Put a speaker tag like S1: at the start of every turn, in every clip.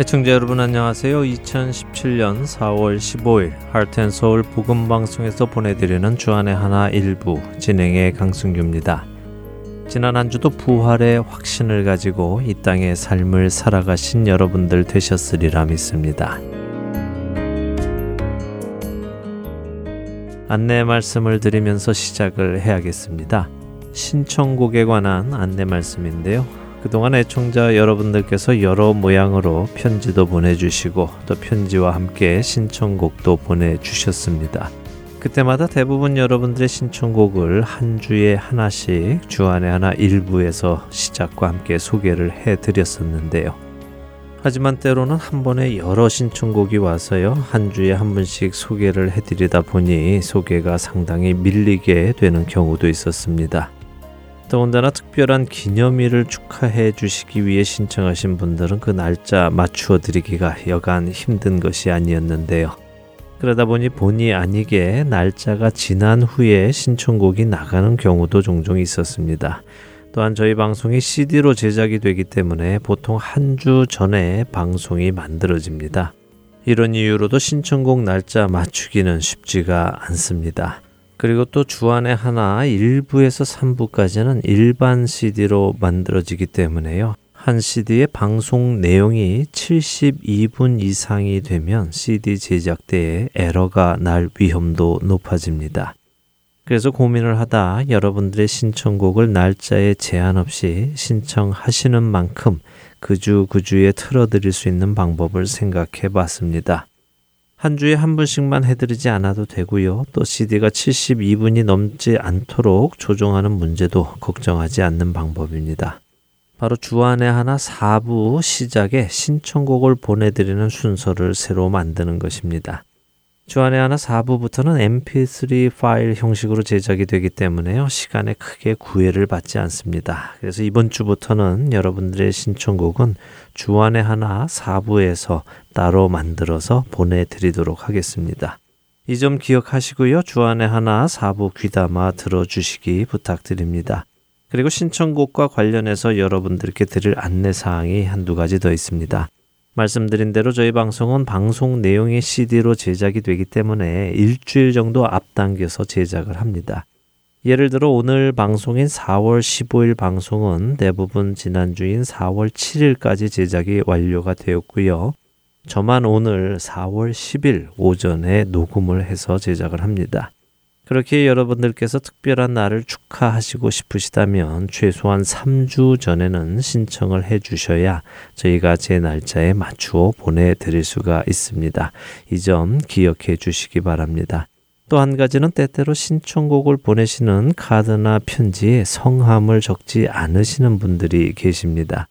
S1: 애청자 여러분 안녕하세요. 2017년 4월 15일 하트앤서울 복음방송에서 보내드리는 주안의 하나 일부 진행의 강승규입니다. 지난 한 주도 부활의 확신을 가지고 이 땅의 삶을 살아가신 여러분들 되셨으리라 믿습니다. 안내 말씀을 드리면서 시작을 해야겠습니다. 신청곡에 관한 안내 말씀인데요. 그동안 애청자 여러분들께서 여러 모양으로 편지도 보내주시고 또 편지와 함께 신청곡도 보내주셨습니다. 그때마다 대부분 여러분들의 신청곡을 한 주에 하나씩 주안에 하나 일부에서 시작과 함께 소개를 해드렸었는데요. 하지만 때로는 한 번에 여러 신청곡이 와서요. 한 주에 한 분씩 소개를 해드리다 보니 소개가 상당히 밀리게 되는 경우도 있었습니다. 더군다나 특별한 기념일을 축하해 주시기 위해 신청하신 분들은 그 날짜 맞추어 드리기가 여간 힘든 것이 아니었는데요. 그러다 보니 본의 아니게 날짜가 지난 후에 신청곡이 나가는 경우도 종종 있었습니다. 또한 저희 방송이 CD로 제작이 되기 때문에 보통 한 주 전에 방송이 만들어집니다. 이런 이유로도 신청곡 날짜 맞추기는 쉽지가 않습니다. 그리고 또 주안에 하나 1부에서 3부까지는 일반 CD로 만들어지기 때문에요. 한 CD의 방송 내용이 72분 이상이 되면 CD 제작 때에 에러가 날 위험도 높아집니다. 그래서 고민을 하다 여러분들의 신청곡을 날짜에 제한 없이 신청하시는 만큼 그주 그주에 틀어드릴 수 있는 방법을 생각해 봤습니다. 한 주에 한 분씩만 해드리지 않아도 되고요. 또 CD가 72분이 넘지 않도록 조정하는 문제도 걱정하지 않는 방법입니다. 바로 주안에 하나 4부 시작에 신청곡을 보내드리는 순서를 새로 만드는 것입니다. 주안의 하나 4부부터는 mp3 파일 형식으로 제작이 되기 때문에요. 시간에 크게 구애를 받지 않습니다. 그래서 이번 주부터는 여러분들의 신청곡은 주안의 하나 4부에서 따로 만들어서 보내드리도록 하겠습니다. 이 점 기억하시고요. 주안의 하나 4부 귀담아 들어주시기 부탁드립니다. 그리고 신청곡과 관련해서 여러분들께 드릴 안내사항이 한두 가지 더 있습니다. 말씀드린 대로 저희 방송은 방송 내용이 CD로 제작이 되기 때문에 일주일 정도 앞당겨서 제작을 합니다. 예를 들어 오늘 방송인 4월 15일 방송은 대부분 지난주인 4월 7일까지 제작이 완료가 되었고요. 저만 오늘 4월 10일 오전에 녹음을 해서 제작을 합니다. 그렇게 여러분들께서 특별한 날을 축하하시고 싶으시다면 최소한 3주 전에는 신청을 해 주셔야 저희가 제 날짜에 맞추어 보내드릴 수가 있습니다. 이 점 기억해 주시기 바랍니다. 또한 가지는 때때로 신청곡을 보내시는 카드나 편지에 성함을 적지 않으시는 분들이 계십니다.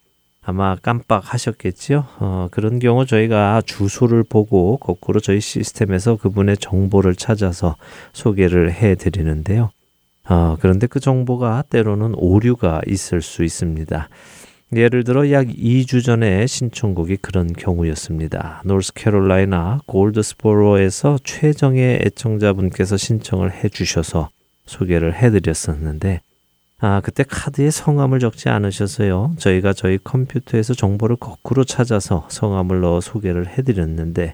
S1: 아마 깜빡하셨겠지요. 어, 그런 경우 저희가 주소를 보고 거꾸로 저희 시스템에서 그분의 정보를 찾아서 소개를 해 드리는데요. 어, 그런데 그 정보가 때로는 오류가 있을 수 있습니다. 예를 들어 약 2주 전에 신청곡이 그런 경우였습니다. 노스캐롤라이나 골드스포로에서 최정의 애청자분께서 신청을 해 주셔서 소개를 해 드렸었는데 아, 그때 카드에 성함을 적지 않으셔서요. 저희가 저희 컴퓨터에서 정보를 거꾸로 찾아서 성함을 넣어 소개를 해드렸는데,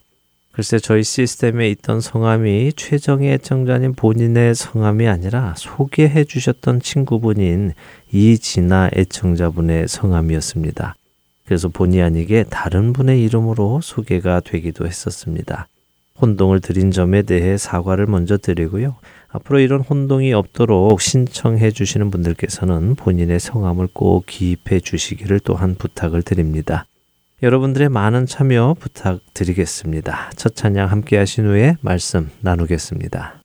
S1: 글쎄 저희 시스템에 있던 성함이 최정의 애청자님 본인의 성함이 아니라 소개해 주셨던 친구분인 이진아 애청자분의 성함이었습니다. 그래서 본의 아니게 다른 분의 이름으로 소개가 되기도 했었습니다. 혼동을 드린 점에 대해 사과를 먼저 드리고요. 앞으로 이런 혼동이 없도록 신청해 주시는 분들께서는 본인의 성함을 꼭 기입해 주시기를 또한 부탁을 드립니다. 여러분들의 많은 참여 부탁드리겠습니다. 첫 찬양 함께 하신 후에 말씀 나누겠습니다.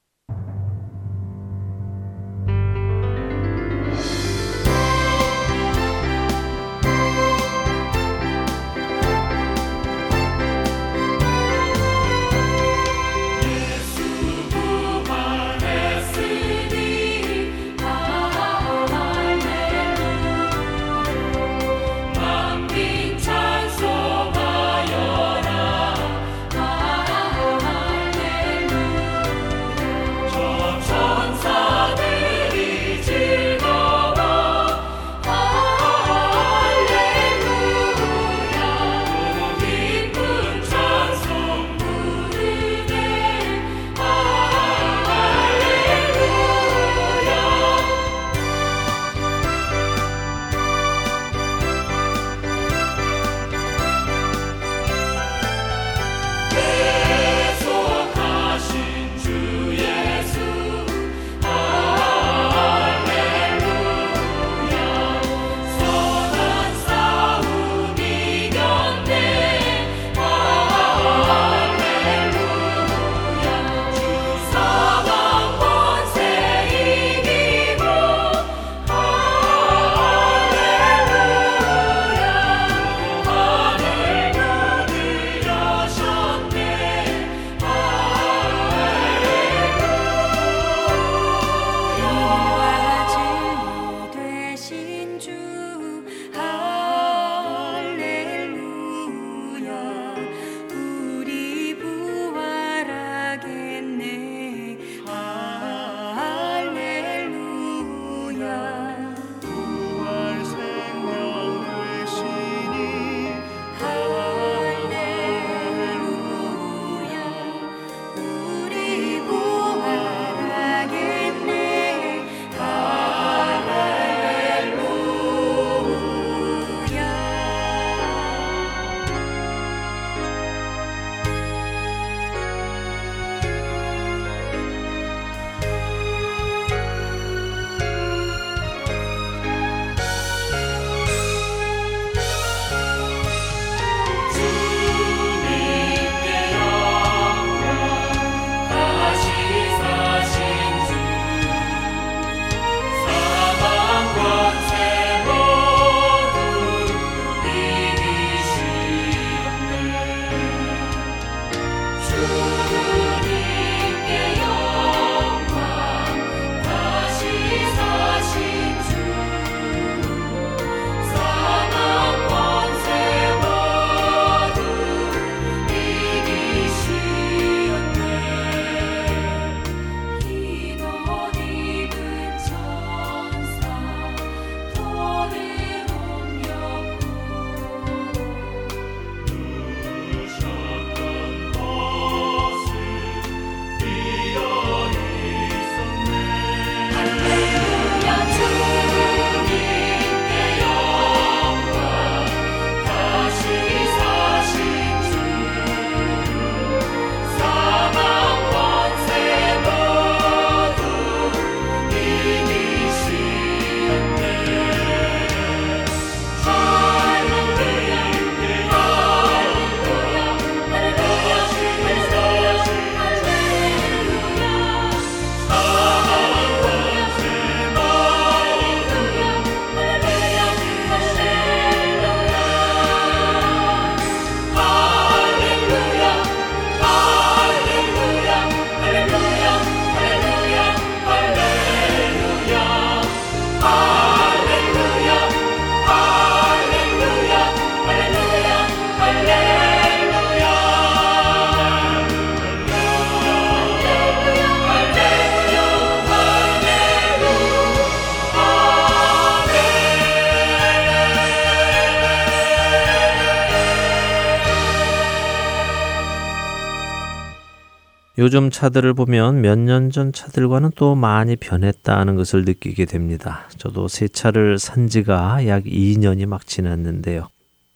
S1: 요즘 차들을 보면 몇 년 전 차들과는 또 많이 변했다는 것을 느끼게 됩니다. 저도 새 차를 산 지가 약 2년이 막 지났는데요.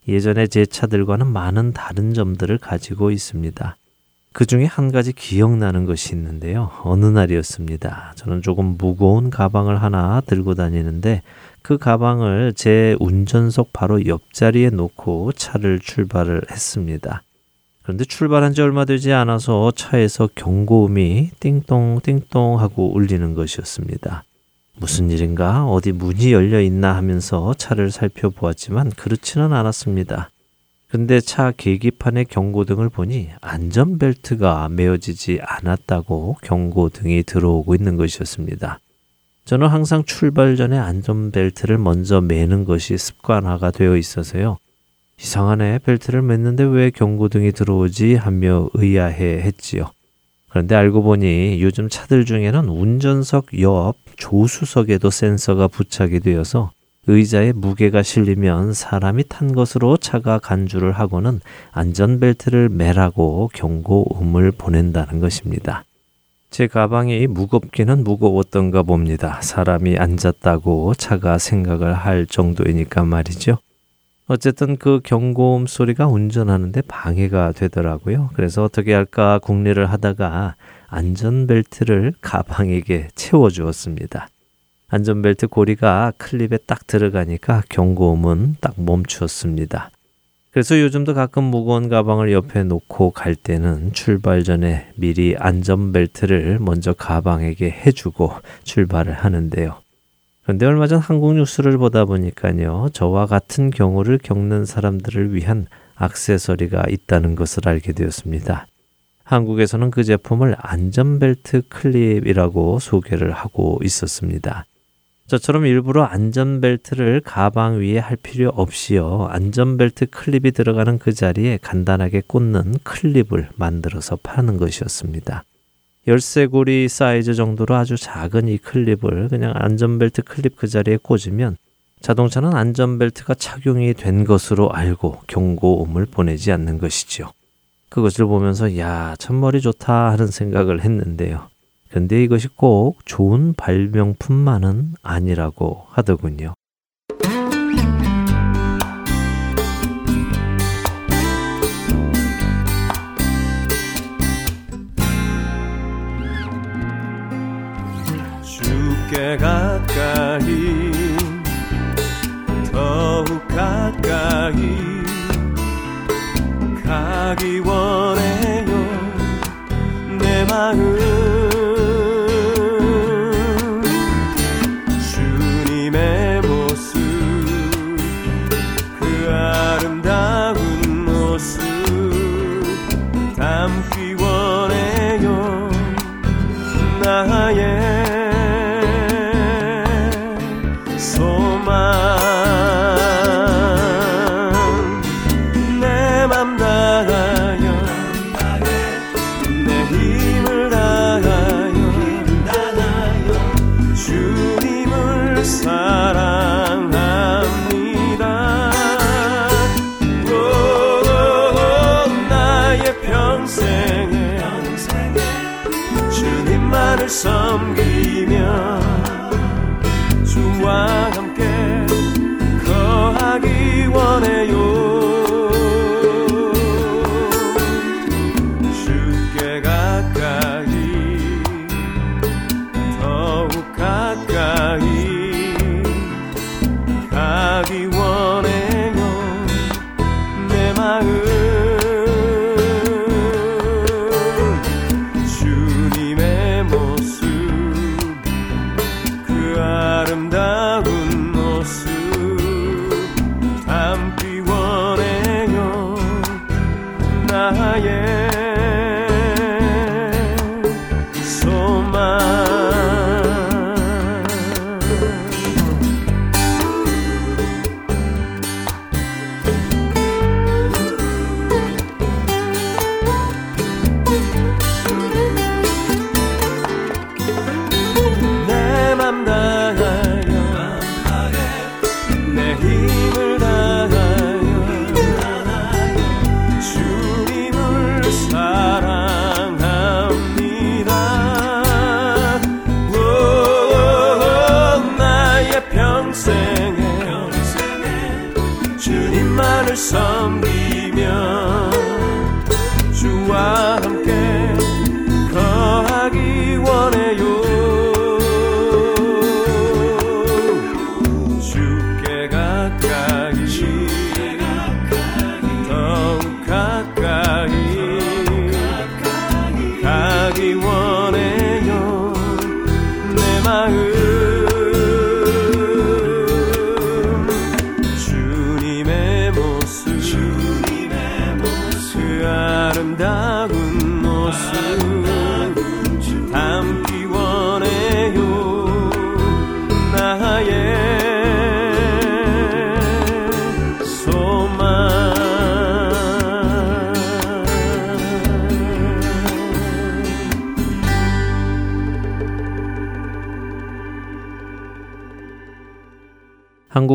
S1: 예전에 제 차들과는 많은 다른 점들을 가지고 있습니다. 그 중에 한 가지 기억나는 것이 있는데요. 어느 날이었습니다. 저는 조금 무거운 가방을 하나 들고 다니는데 그 가방을 제 운전석 바로 옆자리에 놓고 차를 출발을 했습니다. 그런데 출발한 지 얼마 되지 않아서 차에서 경고음이 띵동 띵동 하고 울리는 것이었습니다. 무슨 일인가 어디 문이 열려 있나 하면서 차를 살펴보았지만 그렇지는 않았습니다. 근데 차 계기판의 경고등을 보니 안전벨트가 메어지지 않았다고 경고등이 들어오고 있는 것이었습니다. 저는 항상 출발 전에 안전벨트를 먼저 매는 것이 습관화가 되어 있어서요. 이상하네, 벨트를 맸는데 왜 경고등이 들어오지 하며 의아해 했지요. 그런데 알고 보니 요즘 차들 중에는 운전석 옆 조수석에도 센서가 부착이 되어서 의자에 무게가 실리면 사람이 탄 것으로 차가 간주를 하고는 안전벨트를 매라고 경고음을 보낸다는 것입니다. 제 가방이 무겁기는 무거웠던가 봅니다. 사람이 앉았다고 차가 생각을 할 정도이니까 말이죠. 어쨌든 그 경고음 소리가 운전하는데 방해가 되더라고요. 그래서 어떻게 할까 궁리를 하다가 안전벨트를 가방에게 채워주었습니다. 안전벨트 고리가 클립에 딱 들어가니까 경고음은 딱 멈추었습니다. 그래서 요즘도 가끔 무거운 가방을 옆에 놓고 갈 때는 출발 전에 미리 안전벨트를 먼저 가방에게 해주고 출발을 하는데요. 그런데 얼마 전 한국 뉴스를 보다 보니까요. 저와 같은 경우를 겪는 사람들을 위한 악세서리가 있다는 것을 알게 되었습니다. 한국에서는 그 제품을 안전벨트 클립이라고 소개를 하고 있었습니다. 저처럼 일부러 안전벨트를 가방 위에 할 필요 없이요. 안전벨트 클립이 들어가는 그 자리에 간단하게 꽂는 클립을 만들어서 파는 것이었습니다. 열쇠고리 사이즈 정도로 아주 작은 이 클립을 그냥 안전벨트 클립 그 자리에 꽂으면 자동차는 안전벨트가 착용이 된 것으로 알고 경고음을 보내지 않는 것이지요. 그것을 보면서 야, 참 머리 좋다 하는 생각을 했는데요. 근데 이것이 꼭 좋은 발명품만은 아니라고 하더군요.
S2: 내게 가까이 더욱 가까이 가기 원해요 내 마음. 주님의 모습 그 아름다운 모습 담기 원해요.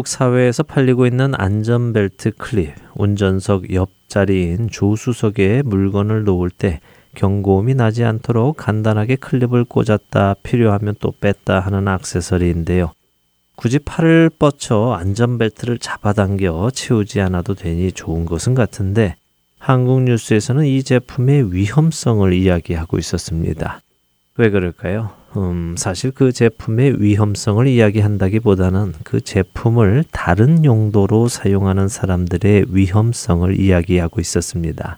S1: 사회에서 팔리고 있는 안전벨트 클립, 운전석 옆자리인 조수석에 물건을 놓을 때 경고음이 나지 않도록 간단하게 클립을 꽂았다 필요하면 또 뺐다 하는 악세서리인데요. 굳이 팔을 뻗쳐 안전벨트를 잡아당겨 채우지 않아도 되니 좋은 것은 같은데 한국 뉴스에서는 이 제품의 위험성을 이야기하고 있었습니다. 왜 그럴까요? 음, 사실 그 제품의 위험성을 이야기한다기보다는 그 제품을 다른 용도로 사용하는 사람들의 위험성을 이야기하고 있었습니다.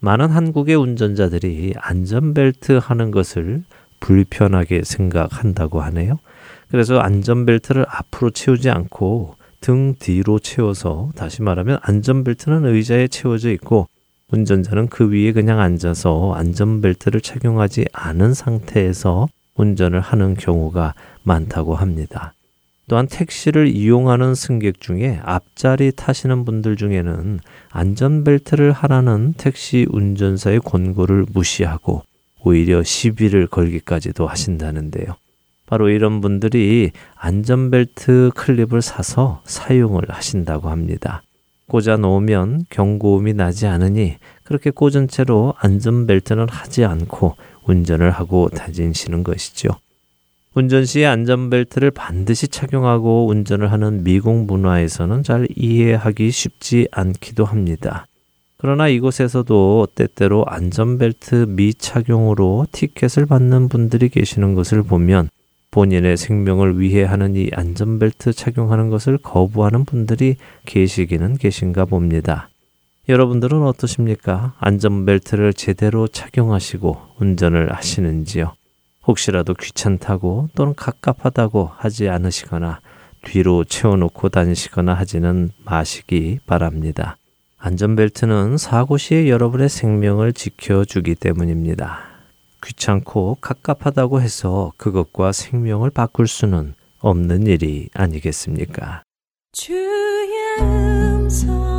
S1: 많은 한국의 운전자들이 안전벨트 하는 것을 불편하게 생각한다고 하네요. 그래서 안전벨트를 앞으로 채우지 않고 등 뒤로 채워서 다시 말하면 안전벨트는 의자에 채워져 있고 운전자는 그 위에 그냥 앉아서 안전벨트를 착용하지 않은 상태에서 운전을 하는 경우가 많다고 합니다. 또한 택시를 이용하는 승객 중에 앞자리 타시는 분들 중에는 안전벨트를 하라는 택시 운전사의 권고를 무시하고 오히려 시비를 걸기까지도 하신다는데요. 바로 이런 분들이 안전벨트 클립을 사서 사용을 하신다고 합니다. 꽂아 놓으면 경고음이 나지 않으니 그렇게 꽂은 채로 안전벨트는 하지 않고 운전을 하고 다니시는 것이죠. 운전 시 안전벨트를 반드시 착용하고 운전을 하는 미국 문화에서는 잘 이해하기 쉽지 않기도 합니다. 그러나 이곳에서도 때때로 안전벨트 미착용으로 티켓을 받는 분들이 계시는 것을 보면 본인의 생명을 위해 하는 이 안전벨트 착용하는 것을 거부하는 분들이 계시기는 계신가 봅니다. 여러분들은 어떠십니까? 안전벨트를 제대로 착용하시고 운전을 하시는지요? 혹시라도 귀찮다고 또는 갑갑하다고 하지 않으시거나 뒤로 채워놓고 다니시거나 하지는 마시기 바랍니다. 안전벨트는 사고 시에 여러분의 생명을 지켜주기 때문입니다. 귀찮고 갑갑하다고 해서 그것과 생명을 바꿀 수는 없는 일이 아니겠습니까?
S3: 주의 음성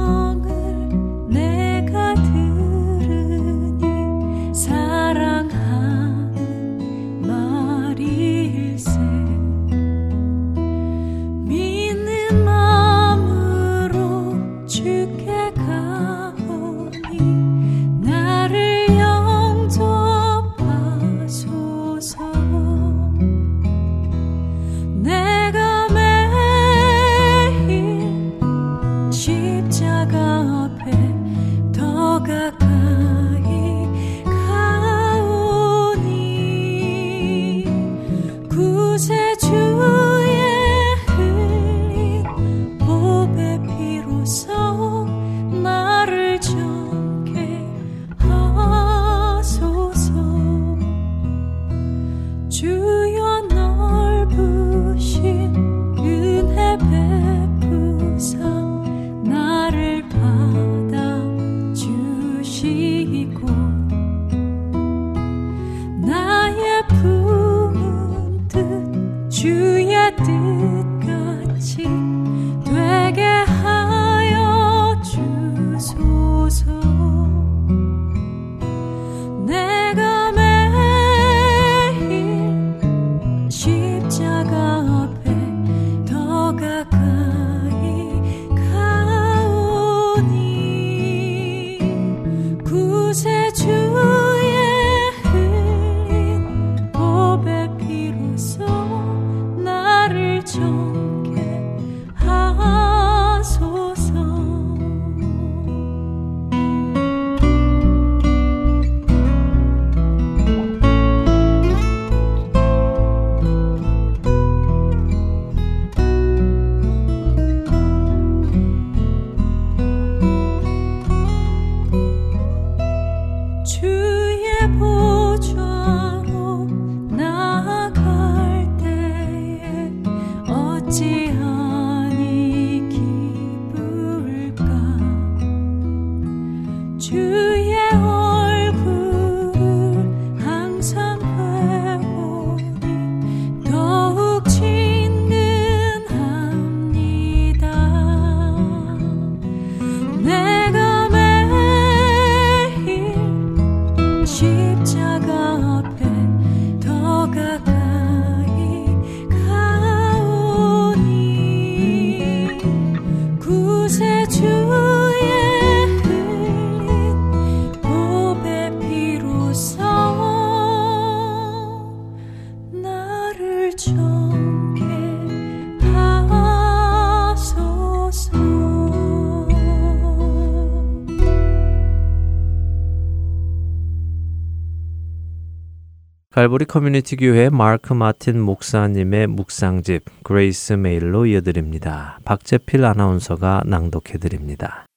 S1: 갈보리 커뮤니티 교회 마크 마틴 목사님의 묵상집 그레이스 메일로 이어드립니다. 박재필 아나운서가 낭독해 드립니다.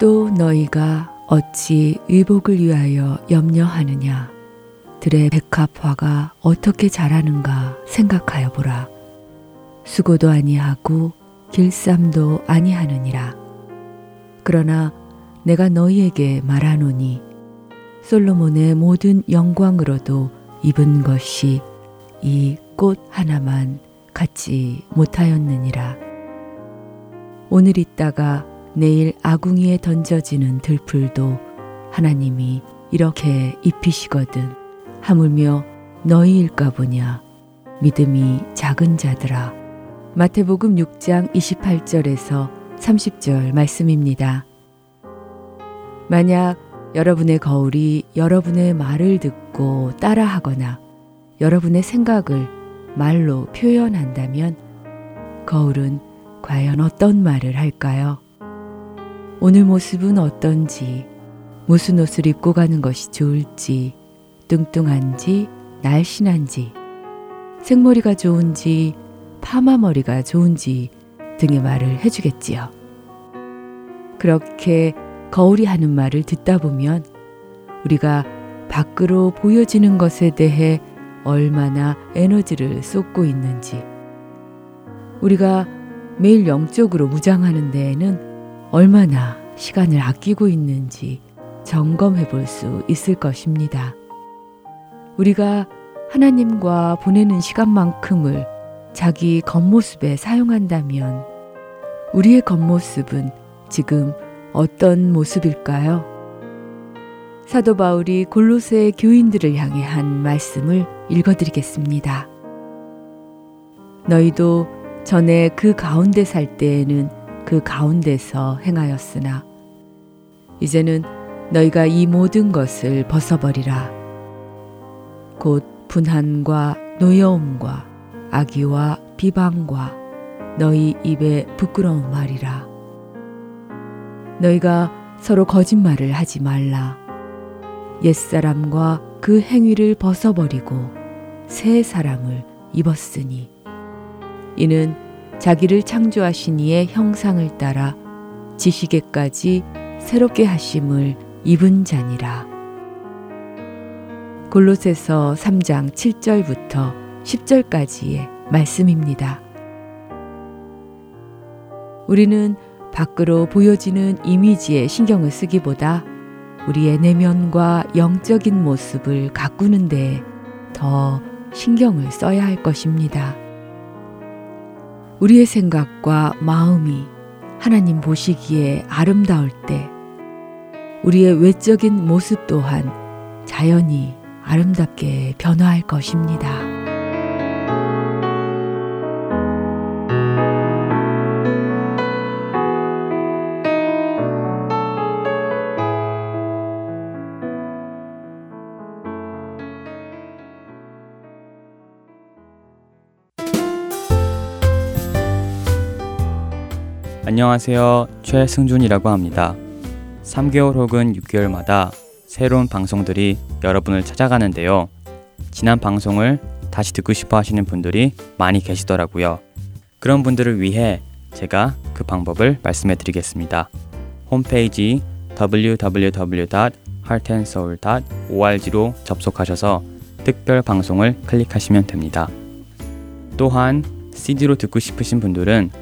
S4: 또 너희가 어찌 의복을 위하여 염려하느냐 들의 백합화가 어떻게 자라는가 생각하여 보라 수고도 아니하고 길쌈도 아니하느니라. 그러나 내가 너희에게 말하노니 솔로몬의 모든 영광으로도 입은 것이 이 꽃 하나만 갖지 못하였느니라. 오늘 있다가 내일 아궁이에 던져지는 들풀도 하나님이 이렇게 입히시거든 하물며 너희일까 보냐. 믿음이 작은 자들아 마태복음 6장 28절에서 30절 말씀입니다. 만약 여러분의 거울이 여러분의 말을 듣고 따라하거나 여러분의 생각을 말로 표현한다면 거울은 과연 어떤 말을 할까요? 오늘 모습은 어떤지, 무슨 옷을 입고 가는 것이 좋을지, 뚱뚱한지, 날씬한지, 생머리가 좋은지, 파마머리가 좋은지 등의 말을 해주겠지요. 그렇게 거울이 하는 말을 듣다 보면 우리가 밖으로 보여지는 것에 대해 얼마나 에너지를 쏟고 있는지, 우리가 매일 영적으로 무장하는 데에는 얼마나 시간을 아끼고 있는지 점검해 볼 수 있을 것입니다. 우리가 하나님과 보내는 시간만큼을 자기 겉모습에 사용한다면 우리의 겉모습은 지금 어떤 모습일까요? 사도 바울이 골로새 교인들을 향해 한 말씀을 읽어드리겠습니다. 너희도 전에 그 가운데 살 때에는 그 가운데서 행하였으나 이제는 너희가 이 모든 것을 벗어버리라. 곧 분한과 노여움과 악의와 비방과 너희 입에 부끄러운 말이라. 너희가 서로 거짓말을 하지 말라. 옛사람과 그 행위를 벗어버리고 새 사람을 입었으니 이는 자기를 창조하신 이의 형상을 따라 지시계까지 새롭게 하심을 입은 자니라. 골로새서 3장 7절부터 10절까지의 말씀입니다. 우리는 밖으로 보여지는 이미지에 신경을 쓰기보다 우리의 내면과 영적인 모습을 가꾸는 데더 신경을 써야 할 것입니다. 우리의 생각과 마음이 하나님 보시기에 아름다울 때 우리의 외적인 모습 또한 자연히 아름답게 변화할 것입니다.
S5: 안녕하세요. 최승준이라고 합니다. 3개월 혹은 6개월마다 새로운 방송들이 여러분을 찾아가는데요. 지난 방송을 다시 듣고 싶어 하시는 분들이 많이 계시더라고요. 그런 분들을 위해 제가 그 방법을 말씀해 드리겠습니다. 홈페이지 www.heartandsoul.org로 접속하셔서 특별 방송을 클릭하시면 됩니다. 또한 CD로 듣고 싶으신 분들은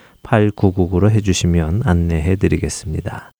S1: 602-866-8999로 해주시면 안내해 드리겠습니다.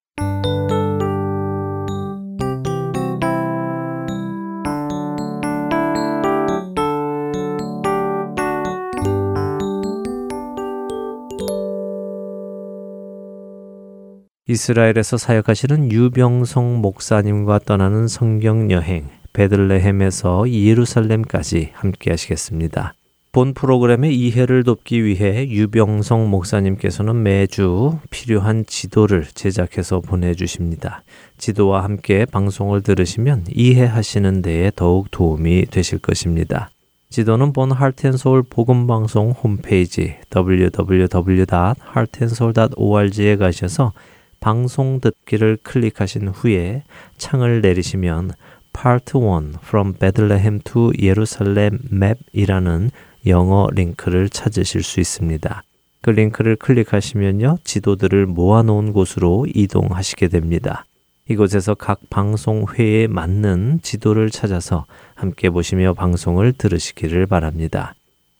S1: 이스라엘에서 사역하시는 유병성 목사님과 떠나는 성경 여행 베들레헴에서 예루살렘까지 함께 하시겠습니다. 본 프로그램의 이해를 돕기 위해 유병성 목사님께서는 매주 필요한 지도를 제작해서 보내주십니다. 지도와 함께 방송을 들으시면 이해하시는 데에 더욱 도움이 되실 것입니다. 지도는 본 하트앤서울 복음방송 홈페이지 www.heartandsoul.org에 가셔서 방송 듣기를 클릭하신 후에 창을 내리시면 Part 1 From Bethlehem to Jerusalem Map이라는 영어 링크를 찾으실 수 있습니다. 그 링크를 클릭하시면요. 지도들을 모아놓은 곳으로 이동하시게 됩니다. 이곳에서 각 방송회에 맞는 지도를 찾아서 함께 보시며 방송을 들으시기를 바랍니다.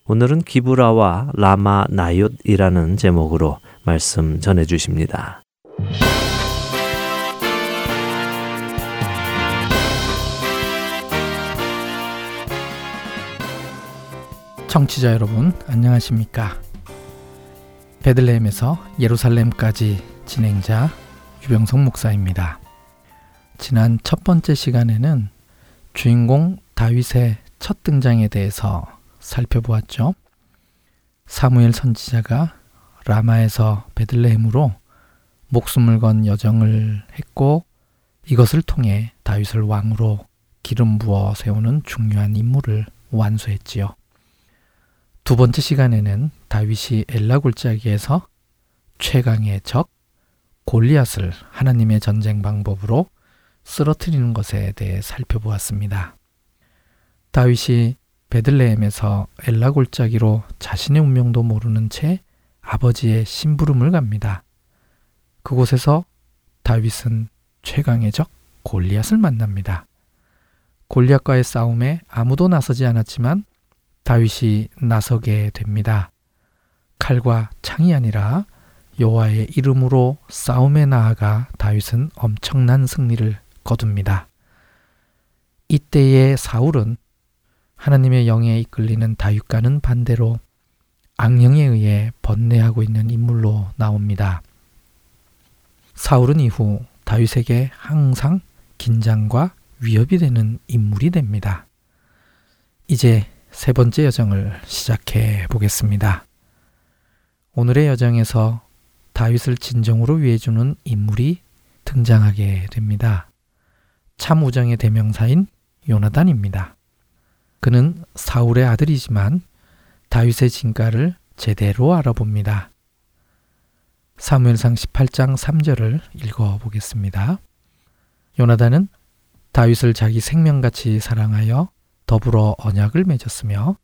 S1: 오늘은 기브라와 라마 나얏이라는 제목으로 말씀 전해 주십니다.
S6: 청취자 여러분 안녕하십니까? 베들레헴에서 예루살렘까지 진행자 유병성 목사입니다. 지난 첫 번째 시간에는 주인공 다윗의 첫 등장에 대해서 살펴보았죠. 사무엘 선지자가 라마에서 베들레헴으로 목숨을 건 여정을 했고 이것을 통해 다윗을 왕으로 기름 부어 세우는 중요한 임무를 완수했지요. 두 번째 시간에는 다윗이 엘라 골짜기에서 최강의 적 골리앗을 하나님의 전쟁 방법으로 쓰러뜨리는 것에 대해 살펴보았습니다. 다윗이 베들레헴에서 엘라 골짜기로 자신의 운명도 모르는 채 아버지의 심부름을 갑니다. 그곳에서 다윗은 최강의 적 골리앗을 만납니다. 골리앗과의 싸움에 아무도 나서지 않았지만 다윗이 나서게 됩니다. 칼과 창이 아니라 여호와의 이름으로 싸움에 나아가 다윗은 엄청난 승리를 거둡니다. 이때의 사울은 하나님의 영에 이끌리는 다윗과는 반대로 악령에 의해 번뇌하고 있는 인물로 나옵니다. 사울은 이후 다윗에게 항상 긴장과 위협이 되는 인물이 됩니다. 이제 세 번째 여정을 시작해 보겠습니다. 오늘의 여정에서 다윗을 진정으로 위해주는 인물이 등장하게 됩니다. 참 우정의 대명사인 요나단입니다. 그는 사울의 아들이지만 다윗의 진가를 제대로 알아봅니다. 사무엘상 18장 3절을 읽어 보겠습니다. 요나단은 다윗을 자기 생명같이 사랑하여 더불어 언약을 맺었으며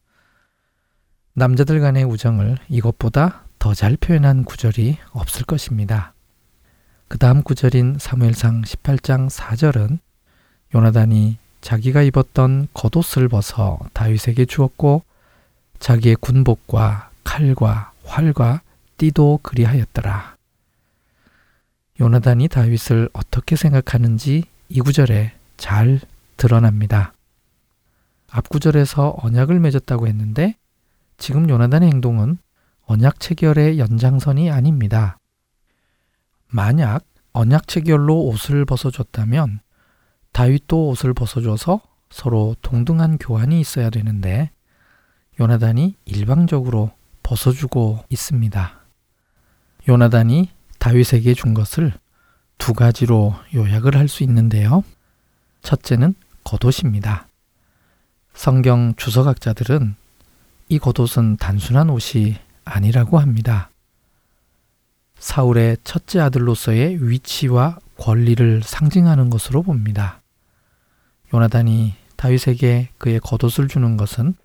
S6: 남자들 간의 우정을 이것보다 더 잘 표현한 구절이 없을 것입니다. 그 다음 구절인 사무엘상 18장 4절은 요나단이 자기가 입었던 겉옷을 벗어 다윗에게 주었고 자기의 군복과 칼과 활과 띠도 그리하였더라. 요나단이 다윗을 어떻게 생각하는지 이 구절에 잘 드러납니다. 앞 구절에서 언약을 맺었다고 했는데 지금 요나단의 행동은 언약 체결의 연장선이 아닙니다. 만약 언약 체결로 옷을 벗어줬다면 다윗도 옷을 벗어줘서 서로 동등한 교환이 있어야 되는데 요나단이 일방적으로 벗어주고 있습니다. 요나단이 다윗에게 준 것을 두 가지로 요약을 할 수 있는데요. 첫째는 겉옷입니다. 성경 주석학자들은 이 겉옷은 단순한 옷이 아니라고 합니다. 사울의 첫째 아들로서의 위치와 권리를 상징하는 것으로 봅니다. 요나단이 다윗에게 그의 겉옷을 주는 것은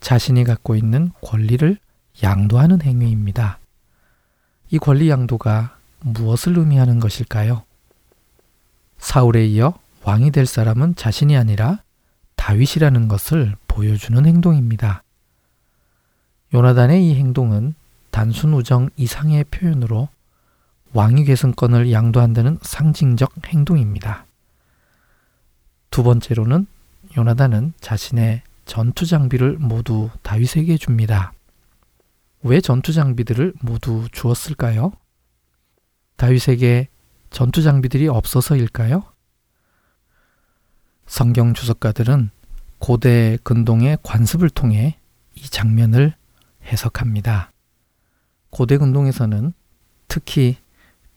S6: 자신이 갖고 있는 권리를 양도하는 행위입니다. 이 권리 양도가 무엇을 의미하는 것일까요? 사울에 이어 왕이 될 사람은 자신이 아니라 다윗이라는 것을 보여주는 행동입니다. 요나단의 이 행동은 단순 우정 이상의 표현으로 왕위 계승권을 양도한다는 상징적 행동입니다. 두 번째로는 요나단은 자신의 전투 장비를 모두 다윗에게 줍니다. 왜 전투 장비들을 모두 주었을까요? 다윗에게 전투 장비들이 없어서일까요? 성경 주석가들은 고대 근동의 관습을 통해 이 장면을 해석합니다. 고대 근동에서는 특히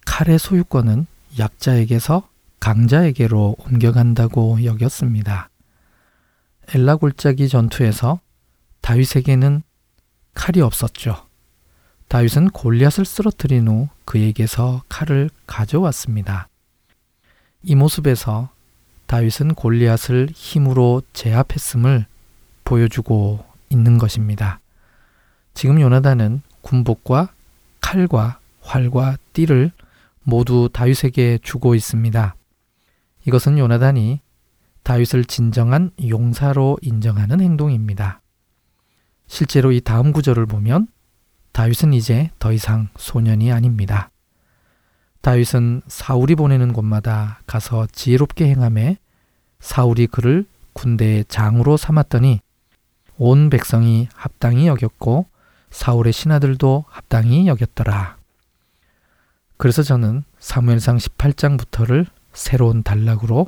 S6: 칼의 소유권은 약자에게서 강자에게로 옮겨간다고 여겼습니다. 엘라 골짜기 전투에서 다윗에게는 칼이 없었죠. 다윗은 골리앗을 쓰러뜨린 후 그에게서 칼을 가져왔습니다. 이 모습에서 다윗은 골리앗을 힘으로 제압했음을 보여주고 있는 것입니다. 지금 요나단은 군복과 칼과 활과 띠를 모두 다윗에게 주고 있습니다. 이것은 요나단이 다윗을 진정한 용사로 인정하는 행동입니다. 실제로 이 다음 구절을 보면 다윗은 이제 더 이상 소년이 아닙니다. 다윗은 사울이 보내는 곳마다 가서 지혜롭게 행함에 사울이 그를 군대의 장으로 삼았더니 온 백성이 합당히 여겼고 사울의 신하들도 합당히 여겼더라. 그래서 저는 사무엘상 18장부터를 새로운 단락으로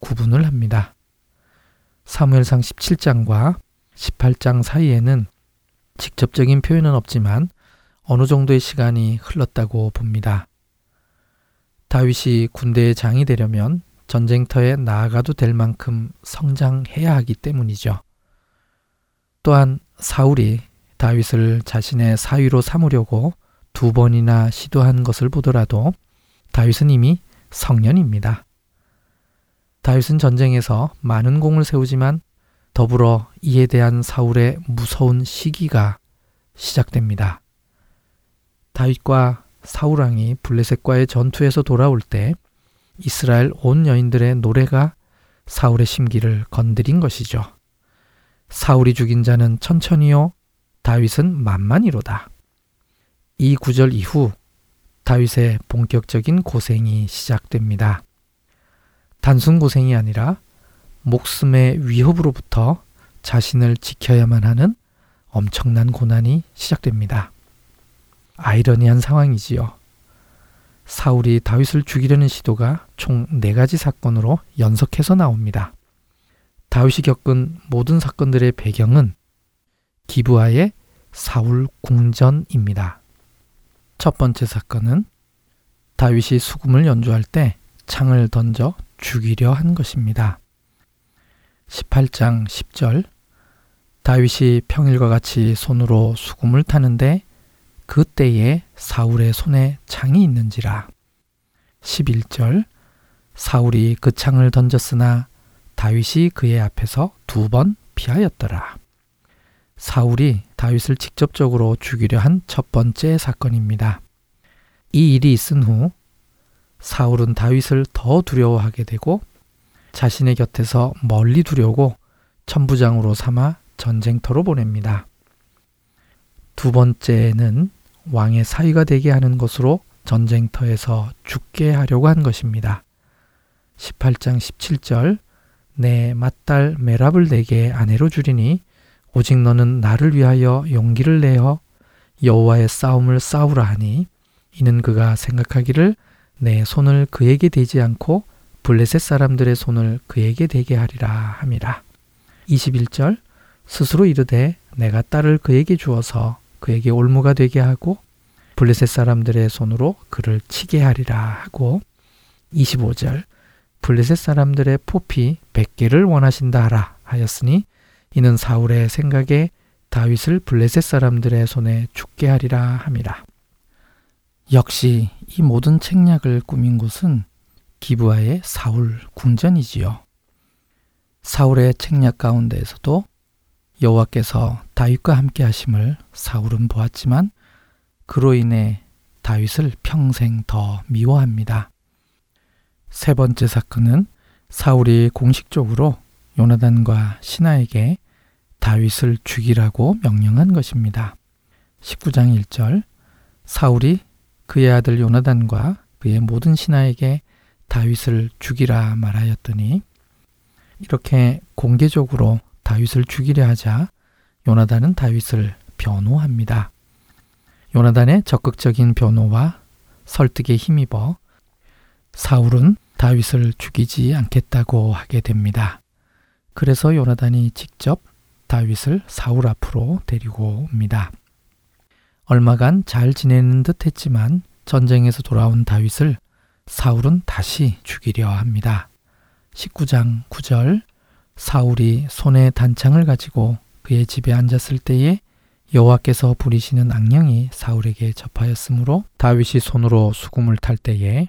S6: 구분을 합니다. 사무엘상 17장과 18장 사이에는 직접적인 표현은 없지만 어느 정도의 시간이 흘렀다고 봅니다. 다윗이 군대의 장이 되려면 전쟁터에 나아가도 될 만큼 성장해야 하기 때문이죠. 또한 사울이 다윗을 자신의 사위로 삼으려고 두 번이나 시도한 것을 보더라도 다윗은 이미 성년입니다. 다윗은 전쟁에서 많은 공을 세우지만 더불어 이에 대한 사울의 무서운 시기가 시작됩니다. 다윗과 사울왕이 블레셋과의 전투에서 돌아올 때 이스라엘 온 여인들의 노래가 사울의 심기를 건드린 것이죠. 사울이 죽인 자는 천천히요, 다윗은 만만히로다. 이 구절 이후 다윗의 본격적인 고생이 시작됩니다. 단순 고생이 아니라 목숨의 위협으로부터 자신을 지켜야만 하는 엄청난 고난이 시작됩니다. 아이러니한 상황이지요. 사울이 다윗을 죽이려는 시도가 총네 가지 사건으로 연속해서 나옵니다. 다윗이 겪은 모든 사건들의 배경은 기부하의 사울 궁전입니다. 첫 번째 사건은 다윗이 수금을 연주할 때 창을 던져 죽이려 한 것입니다. 18장 10절 다윗이 평일과 같이 손으로 수금을 타는데 그때에 사울의 손에 창이 있는지라. 11절 사울이 그 창을 던졌으나 다윗이 그의 앞에서 두 번 피하였더라. 사울이 다윗을 직접적으로 죽이려 한 첫 번째 사건입니다. 이 일이 있은 후 사울은 다윗을 더 두려워하게 되고 자신의 곁에서 멀리 두려고 천부장으로 삼아 전쟁터로 보냅니다. 두 번째는 왕의 사위가 되게 하는 것으로 전쟁터에서 죽게 하려고 한 것입니다. 18장 17절 내 맏딸 메랍을 내게 아내로 주리니 오직 너는 나를 위하여 용기를 내어 여호와의 싸움을 싸우라 하니 이는 그가 생각하기를 내 손을 그에게 대지 않고 블레셋 사람들의 손을 그에게 대게 하리라 함이라. 21절 스스로 이르되 내가 딸을 그에게 주어서 그에게 올무가 되게 하고 블레셋 사람들의 손으로 그를 치게 하리라 하고 25절 블레셋 사람들의 포피 100개를 원하신다 하라 하였으니 이는 사울의 생각에 다윗을 블레셋 사람들의 손에 죽게 하리라 함이라. 역시 이 모든 책략을 꾸민 곳은 기부하의 사울 궁전이지요. 사울의 책략 가운데에서도 여호와께서 다윗과 함께 하심을 사울은 보았지만 그로 인해 다윗을 평생 더 미워합니다. 세 번째 사건은 사울이 공식적으로 요나단과 신하에게 다윗을 죽이라고 명령한 것입니다. 19장 1절 사울이 그의 아들 요나단과 그의 모든 신하에게 다윗을 죽이라 말하였더니 이렇게 공개적으로 다윗을 죽이려 하자 요나단은 다윗을 변호합니다. 요나단의 적극적인 변호와 설득에 힘입어 사울은 다윗을 죽이지 않겠다고 하게 됩니다. 그래서 요나단이 직접 다윗을 사울 앞으로 데리고 옵니다. 얼마간 잘 지내는 듯 했지만 전쟁에서 돌아온 다윗을 사울은 다시 죽이려 합니다. 19장 9절 사울이 손에 단창을 가지고 그의 집에 앉았을 때에 여호와께서 부리시는 악령이 사울에게 접하였으므로 다윗이 손으로 수금을 탈 때에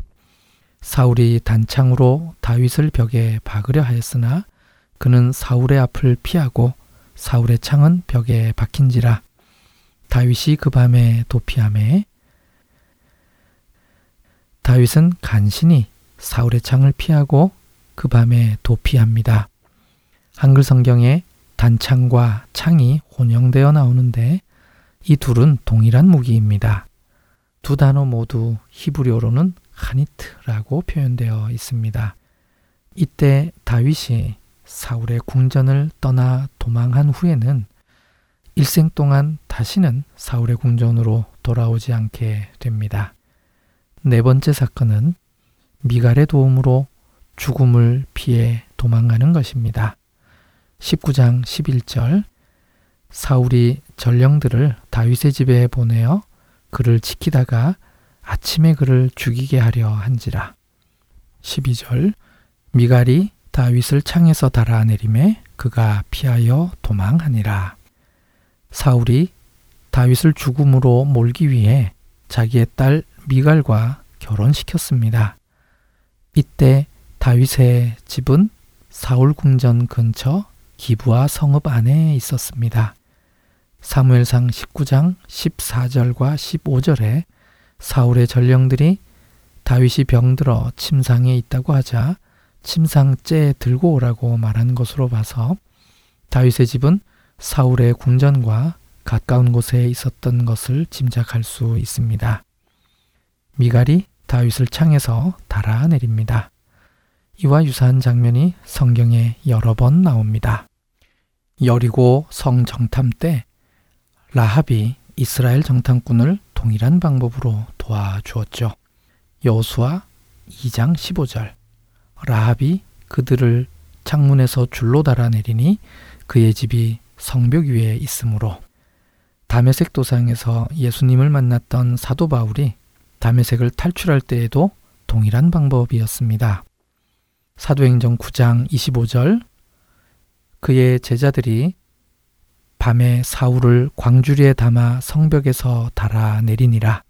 S6: 사울이 단창으로 다윗을 벽에 박으려 하였으나 그는 사울의 앞을 피하고 사울의 창은 벽에 박힌지라 다윗이 그 밤에 도피함에 다윗은 간신히 사울의 창을 피하고 그 밤에 도피합니다. 한글 성경에 단창과 창이 혼용되어 나오는데 이 둘은 동일한 무기입니다. 두 단어 모두 히브리어로는 하니트라고 표현되어 있습니다. 이때 다윗이 사울의 궁전을 떠나 도망한 후에는 일생 동안 다시는 사울의 궁전으로 돌아오지 않게 됩니다. 네 번째 사건은 미갈의 도움으로 죽음을 피해 도망가는 것입니다. 19장 11절 사울이 전령들을 다윗의 집에 보내어 그를 지키다가 아침에 그를 죽이게 하려 한지라. 12절 미갈이 다윗을 창에서 달아내림에 그가 피하여 도망하니라. 사울이 다윗을 죽음으로 몰기 위해 자기의 딸 미갈과 결혼시켰습니다. 이때 다윗의 집은 사울 궁전 근처 기부와 성읍 안에 있었습니다. 사무엘상 19장 14절과 15절에 사울의 전령들이 다윗이 병들어 침상에 있다고 하자 침상째 들고 오라고 말한 것으로 봐서 다윗의 집은 사울의 궁전과 가까운 곳에 있었던 것을 짐작할 수 있습니다. 미갈이 다윗을 창에서 달아내립니다. 이와 유사한 장면이 성경에 여러 번 나옵니다. 여리고 성 정탐 때 라합이 이스라엘 정탐꾼을 동일한 방법으로 도와주었죠. 여수와 2장 15절 라합이 그들을 창문에서 줄로 달아내리니 그의 집이 성벽 위에 있으므로 담에색 도상에서 예수님을 만났던 사도 바울이 담에색을 탈출할 때에도 동일한 방법이었습니다. 사도행전 9장 25절 그의 제자들이 밤에 사울을 광주리에 담아 성벽에서 달아내리니라.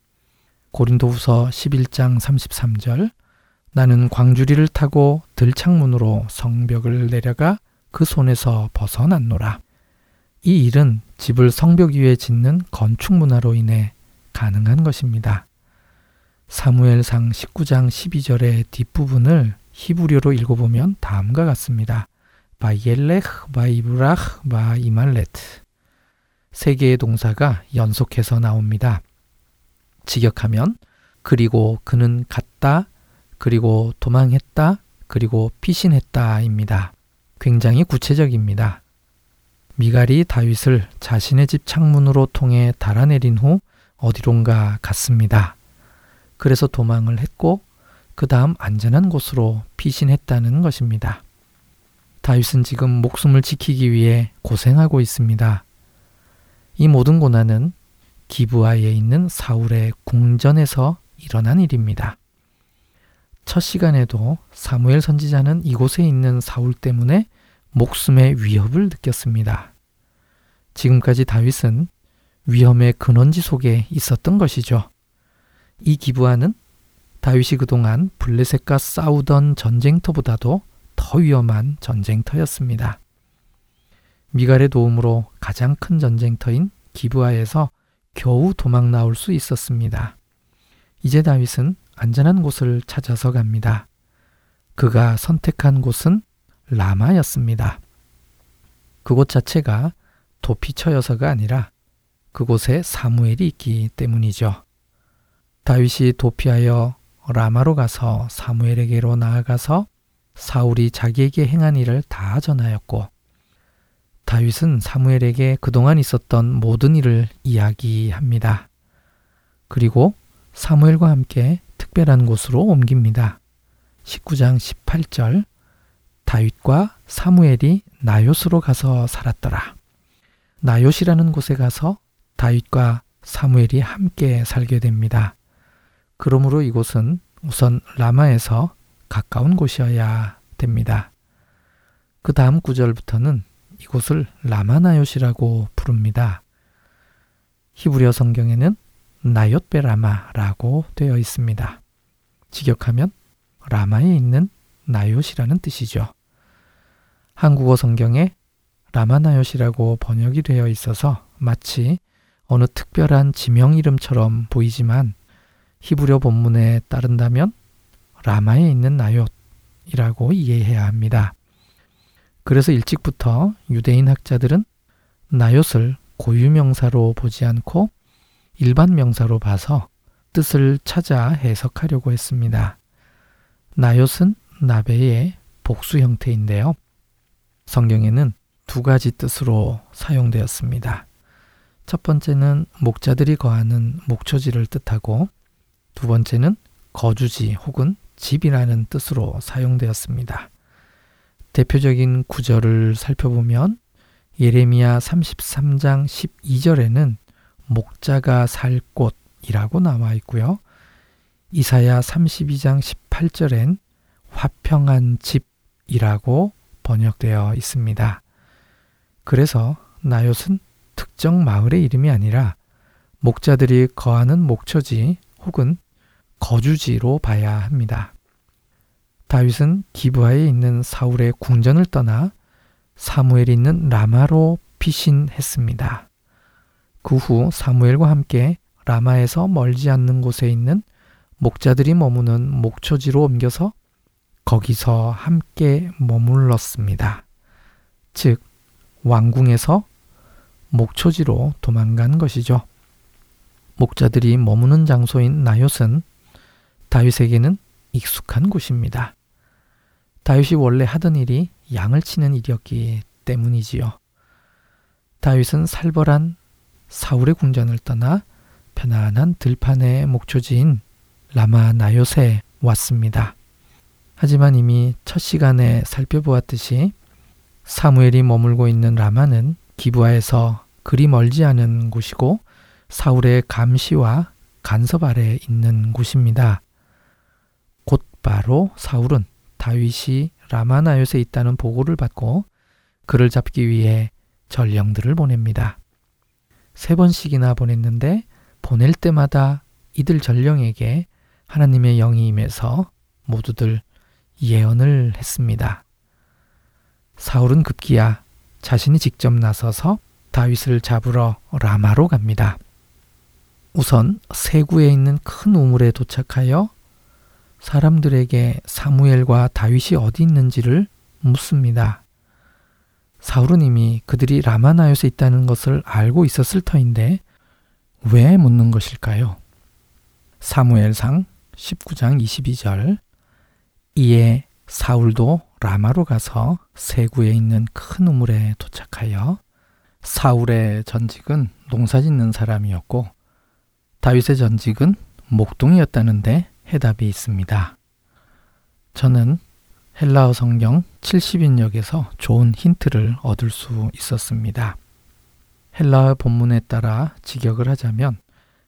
S6: 고린도후서 11장 33절 나는 광주리를 타고 들창문으로 성벽을 내려가 그 손에서 벗어났노라. 이 일은 집을 성벽 위에 짓는 건축 문화로 인해 가능한 것입니다. 사무엘상 19장 12절의 뒷부분을 히브리어로 읽어보면 다음과 같습니다. וילך, ויברח, וימלט. 세 개의 동사가 연속해서 나옵니다. 직역하면 그리고 그는 갔다, 그리고 도망했다, 그리고 피신했다입니다. 굉장히 구체적입니다. 미갈이 다윗을 자신의 집 창문으로 통해 달아내린 후 어디론가 갔습니다. 그래서 도망을 했고 그 다음 안전한 곳으로 피신했다는 것입니다. 다윗은 지금 목숨을 지키기 위해 고생하고 있습니다. 이 모든 고난은 기부하에 있는 사울의 궁전에서 일어난 일입니다. 첫 시간에도 사무엘 선지자는 이곳에 있는 사울 때문에 목숨의 위협을 느꼈습니다. 지금까지 다윗은 위험의 근원지 속에 있었던 것이죠. 이 기부하는 다윗이 그동안 블레셋과 싸우던 전쟁터보다도 더 위험한 전쟁터였습니다. 미갈의 도움으로 가장 큰 전쟁터인 기부하에서 겨우 도망 나올 수 있었습니다. 이제 다윗은 안전한 곳을 찾아서 갑니다. 그가 선택한 곳은 라마였습니다. 그곳 자체가 도피처여서가 아니라 그곳에 사무엘이 있기 때문이죠. 다윗이 도피하여 라마로 가서 사무엘에게로 나아가서 사울이 자기에게 행한 일을 다 전하였고 다윗은 사무엘에게 그동안 있었던 모든 일을 이야기합니다. 그리고 사무엘과 함께 특별한 곳으로 옮깁니다. 19장 18절 다윗과 사무엘이 나요스로 가서 살았더라. 나요시라는 곳에 가서 다윗과 사무엘이 함께 살게 됩니다. 그러므로 이곳은 우선 라마에서 가까운 곳이어야 됩니다. 그 다음 구절부터는 이곳을 라마나요시라고 부릅니다. 히브리어 성경에는 나요베라마라고 되어 있습니다. 직역하면 라마에 있는 나요시라는 뜻이죠. 한국어 성경에 라마나요시라고 번역이 되어 있어서 마치 어느 특별한 지명 이름처럼 보이지만 히브리어 본문에 따른다면 라마에 있는 나요이라고 이해해야 합니다. 그래서 일찍부터 유대인 학자들은 나요을 고유명사로 보지 않고 일반 명사로 봐서 뜻을 찾아 해석하려고 했습니다. 나요은 나베의 복수 형태인데요. 성경에는 두 가지 뜻으로 사용되었습니다. 첫 번째는 목자들이 거하는 목초지를 뜻하고 두 번째는 거주지 혹은 집이라는 뜻으로 사용되었습니다. 대표적인 구절을 살펴보면 예레미야 33장 12절에는 목자가 살 곳이라고 나와 있고요. 이사야 32장 18절엔 화평한 집이라고 번역되어 있습니다. 그래서 나요은 특정 마을의 이름이 아니라 목자들이 거하는 목처지 혹은 거주지로 봐야 합니다. 다윗은 기브아에 있는 사울의 궁전을 떠나 사무엘이 있는 라마로 피신했습니다. 그 후 사무엘과 함께 라마에서 멀지 않는 곳에 있는 목자들이 머무는 목초지로 옮겨서 거기서 함께 머물렀습니다. 즉, 왕궁에서 목초지로 도망간 것이죠. 목자들이 머무는 장소인 나요은 다윗에게는 익숙한 곳입니다. 다윗이 원래 하던 일이 양을 치는 일이었기 때문이지요. 다윗은 살벌한 사울의 궁전을 떠나 편안한 들판의 목초지인 라마 나요세 왔습니다. 하지만 이미 첫 시간에 살펴보았듯이 사무엘이 머물고 있는 라마는 기부하에서 그리 멀지 않은 곳이고 사울의 감시와 간섭 아래 있는 곳입니다. 곧바로 사울은 다윗이 라마나요에 있다는 보고를 받고 그를 잡기 위해 전령들을 보냅니다. 세 번씩이나 보냈는데 보낼 때마다 이들 전령에게 하나님의 영이 임해서 모두들 예언을 했습니다. 사울은 급기야 자신이 직접 나서서 다윗을 잡으러 라마로 갑니다. 우선 세구에 있는 큰 우물에 도착하여 사람들에게 사무엘과 다윗이 어디 있는지를 묻습니다. 사울은 이미 그들이 라마나요에 있다는 것을 알고 있었을 터인데 왜 묻는 것일까요? 사무엘상 19장 22절 이에 사울도 라마로 가서 세구에 있는 큰 우물에 도착하여 사울의 전직은 농사 짓는 사람이었고 다윗의 전직은 목동이었다는데 해답이 있습니다. 저는 헬라어 성경 70인역에서 좋은 힌트를 얻을 수 있었습니다. 헬라어 본문에 따라 직역을 하자면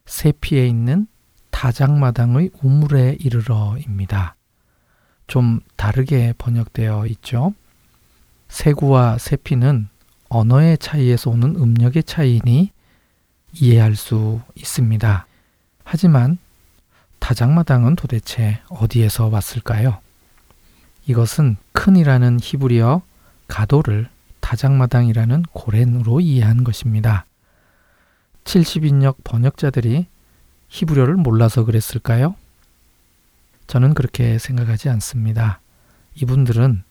S6: 세피에 있는 다장마당의 우물에 이르러입니다. 좀 다르게 번역되어 있죠. 세구와 세피는 언어의 차이에서 오는 음력의 차이니 이해할 수 있습니다. 하지만 다장마당은 도대체 어디에서 왔을까요? 이것은 큰이라는 히브리어 가도를 다장마당이라는 고렌으로 이해한 것입니다. 70인역 번역자들이 히브리어를 몰라서 그랬을까요? 저는 그렇게 생각하지 않습니다. 이분들은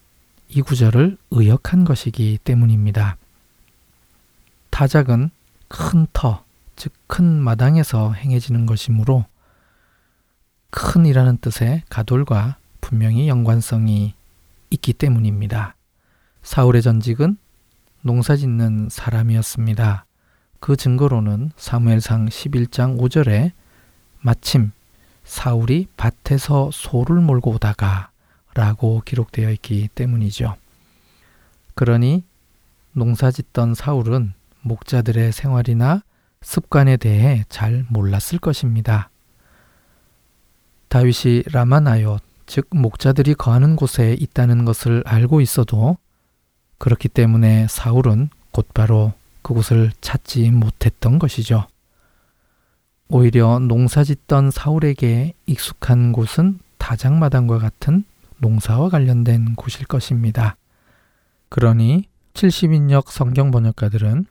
S6: 이 구절을 의역한 것이기 때문입니다. 타작은 큰 터, 즉 큰 마당에서 행해지는 것이므로 큰이라는 뜻의 가돌과 분명히 연관성이 있기 때문입니다. 사울의 전직은 농사 짓는 사람이었습니다. 그 증거로는 사무엘상 11장 5절에 마침 사울이 밭에서 소를 몰고 오다가 라고 기록되어 있기 때문이죠. 그러니 농사 짓던 사울은 목자들의 생활이나 습관에 대해 잘 몰랐을 것입니다. 다윗이 라마나요, 즉 목자들이 거하는 곳에 있다는 것을 알고 있어도 그렇기 때문에 사울은 곧바로 그곳을 찾지 못했던 것이죠. 오히려 농사 짓던 사울에게 익숙한 곳은 다장마당과 같은 농사와 관련된 곳일 것입니다. 그러니 70인역 성경 번역가들은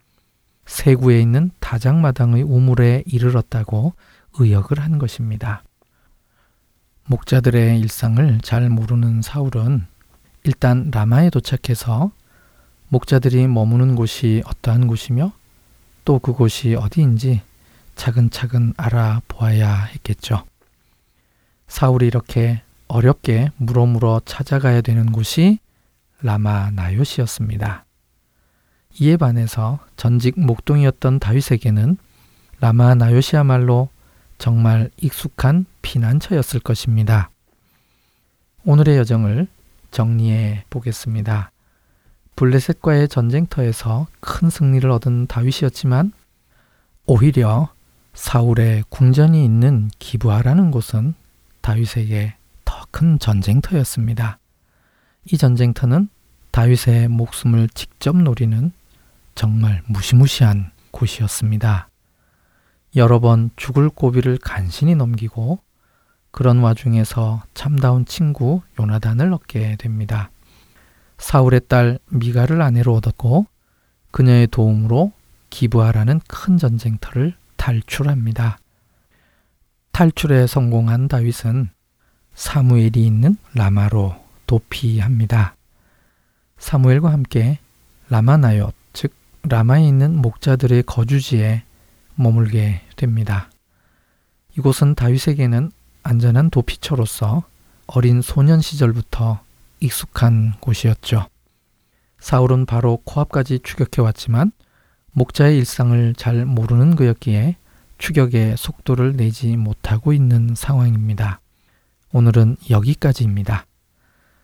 S6: 세구에 있는 다장마당의 우물에 이르렀다고 의역을 한 것입니다. 목자들의 일상을 잘 모르는 사울은 일단 라마에 도착해서 목자들이 머무는 곳이 어떠한 곳이며 또 그곳이 어디인지 차근차근 알아보아야 했겠죠. 사울이 이렇게 어렵게 물어물어 찾아가야 되는 곳이 라마 나요시였습니다. 이에 반해서 전직 목동이었던 다윗에게는 라마 나요시야말로 정말 익숙한 피난처였을 것입니다. 오늘의 여정을 정리해 보겠습니다. 블레셋과의 전쟁터에서 큰 승리를 얻은 다윗이었지만 오히려 사울의 궁전이 있는 기부하라는 곳은 다윗에게 더 큰 전쟁터였습니다. 이 전쟁터는 다윗의 목숨을 직접 노리는 정말 무시무시한 곳이었습니다. 여러 번 죽을 고비를 간신히 넘기고 그런 와중에서 참다운 친구 요나단을 얻게 됩니다. 사울의 딸 미가를 아내로 얻었고 그녀의 도움으로 기부하라는 큰 전쟁터를 탈출합니다. 탈출에 성공한 다윗은 사무엘이 있는 라마로 도피합니다. 사무엘과 함께 라마나옅, 즉 라마에 있는 목자들의 거주지에 머물게 됩니다. 이곳은 다윗에게는 안전한 도피처로서 어린 소년 시절부터 익숙한 곳이었죠. 사울은 바로 코앞까지 추격해 왔지만 목자의 일상을 잘 모르는 그였기에 추격의 속도를 내지 못하고 있는 상황입니다. 오늘은 여기까지입니다.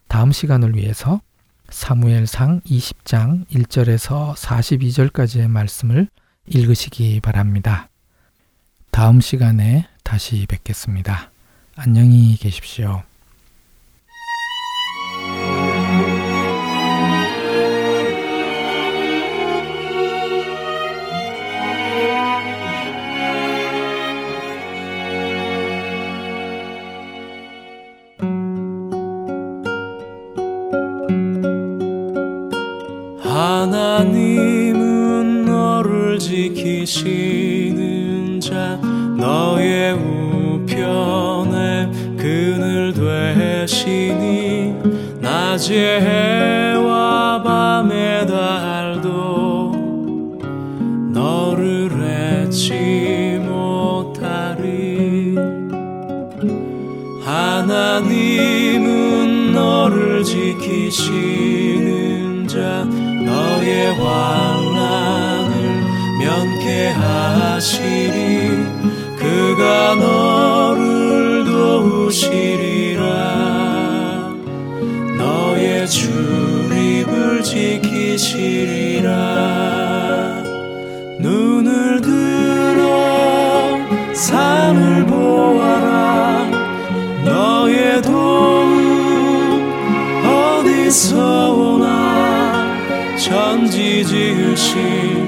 S6: 다음 시간을 위해서 사무엘상 20장 1절에서 42절까지의 말씀을 읽으시기 바랍니다. 다음 시간에 다시 뵙겠습니다. 안녕히 계십시오.
S7: 지키시는 자 너의 우편에 그늘 되시니 낮에 해와 밤에 달도 너를 잊지 못하리. 하나님은 너를 지키시는 자 너의 환난을 면케하시리. 그가 너를 도우시리라. 너의 출입을 지키시리라. 눈을 들어 산을 보아라. 너의 도움 어디서 오나. 천지 지으신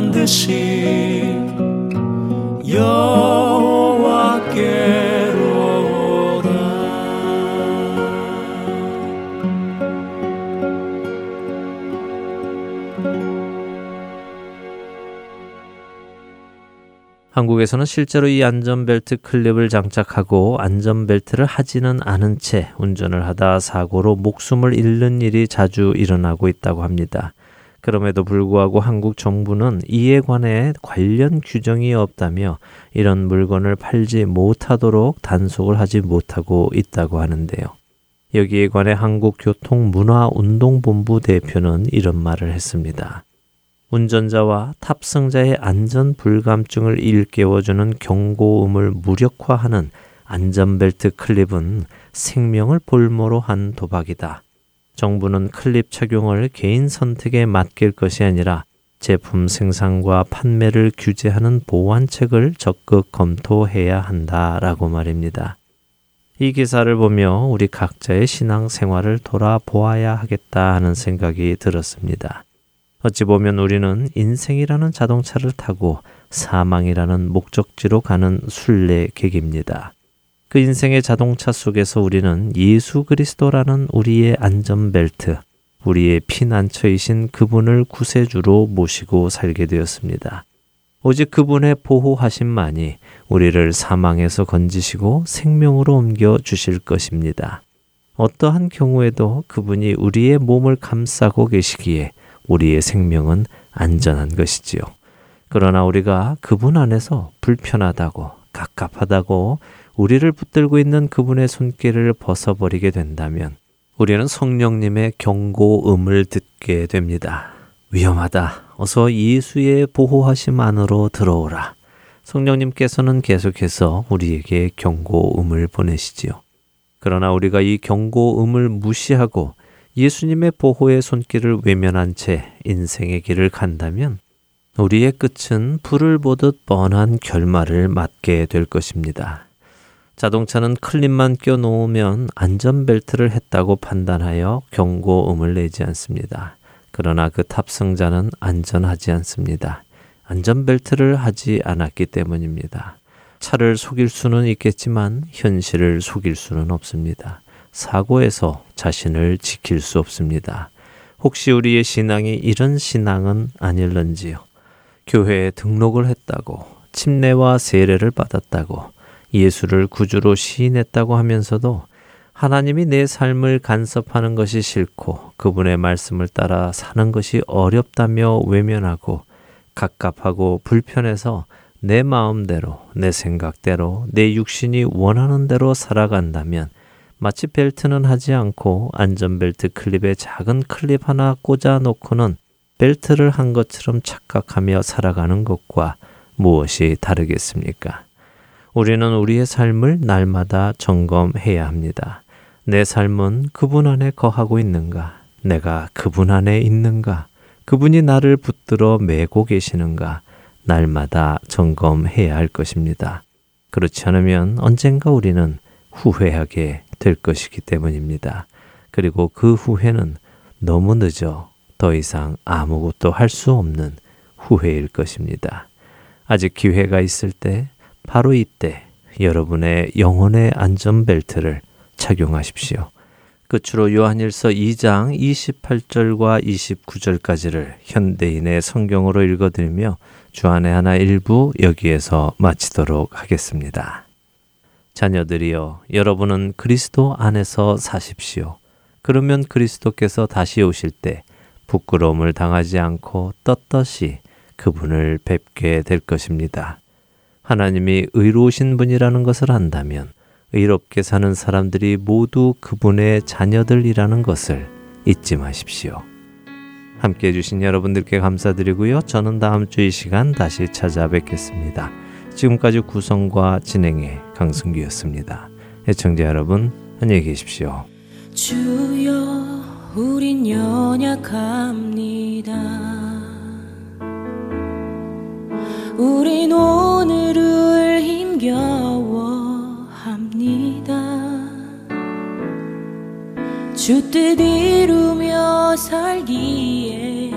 S2: 너를 만드신 여호와께로다
S1: 한국에서는 실제로 이 안전벨트 클립을 장착하고 안전벨트를 하지는 않은 채 운전을 하다 사고로 목숨을 잃는 일이 자주 일어나고 있다고 합니다. 그럼에도 불구하고 한국 정부는 이에 관해 관련 규정이 없다며 이런 물건을 팔지 못하도록 단속을 하지 못하고 있다고 하는데요. 여기에 관해 한국교통문화운동본부 대표는 이런 말을 했습니다. 운전자와 탑승자의 안전 불감증을 일깨워주는 경고음을 무력화하는 안전벨트 클립은 생명을 볼모로 한 도박이다. 정부는 클립 착용을 개인 선택에 맡길 것이 아니라 제품 생산과 판매를 규제하는 보완책을 적극 검토해야 한다라고 말입니다. 이 기사를 보며 우리 각자의 신앙 생활을 돌아보아야 하겠다 하는 생각이 들었습니다. 어찌 보면 우리는 인생이라는 자동차를 타고 사망이라는 목적지로 가는 순례객입니다. 그 인생의 자동차 속에서 우리는 예수 그리스도라는 우리의 안전벨트, 우리의 피난처이신 그분을 구세주로 모시고 살게 되었습니다. 오직 그분의 보호하심만이 우리를 사망에서 건지시고 생명으로 옮겨 주실 것입니다. 어떠한 경우에도 그분이 우리의 몸을 감싸고 계시기에 우리의 생명은 안전한 것이지요. 그러나 우리가 그분 안에서 불편하다고 갑갑하다고 우리를 붙들고 있는 그분의 손길을 벗어버리게 된다면 우리는 성령님의 경고음을 듣게 됩니다. 위험하다. 어서 예수의 보호하심 안으로 들어오라. 성령님께서는 계속해서 우리에게 경고음을 보내시지요. 그러나 우리가 이 경고음을 무시하고 예수님의 보호의 손길을 외면한 채 인생의 길을 간다면 우리의 끝은 불을 보듯 뻔한 결말을 맞게 될 것입니다. 자동차는 클립만 껴놓으면 안전벨트를 했다고 판단하여 경고음을 내지 않습니다. 그러나 그 탑승자는 안전하지 않습니다. 안전벨트를 하지 않았기 때문입니다. 차를 속일 수는 있겠지만 현실을 속일 수는 없습니다. 사고에서 자신을 지킬 수 없습니다. 혹시 우리의 신앙이 이런 신앙은 아닐런지요? 교회에 등록을 했다고, 침례와 세례를 받았다고, 예수를 구주로 시인했다고 하면서도 하나님이 내 삶을 간섭하는 것이 싫고 그분의 말씀을 따라 사는 것이 어렵다며 외면하고 갑갑하고 불편해서 내 마음대로, 내 생각대로, 내 육신이 원하는 대로 살아간다면 마치 벨트는 하지 않고 안전벨트 클립에 작은 클립 하나 꽂아 놓고는 벨트를 한 것처럼 착각하며 살아가는 것과 무엇이 다르겠습니까? 우리는 우리의 삶을 날마다 점검해야 합니다. 내 삶은 그분 안에 거하고 있는가? 내가 그분 안에 있는가? 그분이 나를 붙들어 메고 계시는가? 날마다 점검해야 할 것입니다. 그렇지 않으면 언젠가 우리는 후회하게 될 것이기 때문입니다. 그리고 그 후회는 너무 늦어 더 이상 아무것도 할 수 없는 후회일 것입니다. 아직 기회가 있을 때 바로 이때 여러분의 영혼의 안전벨트를 착용하십시오. 끝으로 요한일서 2장 28절과 29절까지를 현대인의 성경으로 읽어드리며 주안의 하나 일부 여기에서 마치도록 하겠습니다. 자녀들이여 여러분은 그리스도 안에서 사십시오. 그러면 그리스도께서 다시 오실 때 부끄러움을 당하지 않고 떳떳이 그분을 뵙게 될 것입니다. 하나님이 의로우신 분이라는 것을 안다면 의롭게 사는 사람들이 모두 그분의 자녀들이라는 것을 잊지 마십시오. 함께 해주신 여러분들께 감사드리고요. 저는 다음 주 이 시간 다시 찾아뵙겠습니다. 지금까지 구성과 진행의 강승기였습니다. 애청자 여러분, 안녕히 계십시오.
S3: 주여,
S8: 우린 연약합니다. 우린 오늘을 힘겨워합니다. 주뜻 이루며 살기에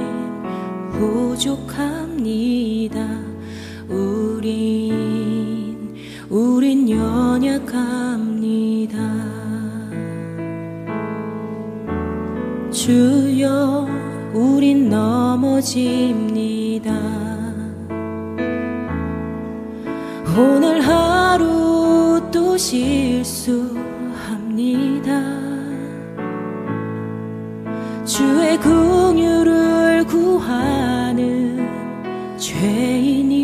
S8: 부족합니다. 우린 우린 연약합니다. 주여 우린 넘어집니다. 오늘 하루 또 실수합니다. 주의 긍휼을 구하는 죄인입니다.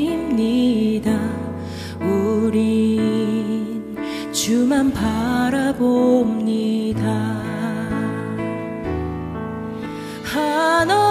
S8: 우린 주만 바라봅니다.
S3: 하나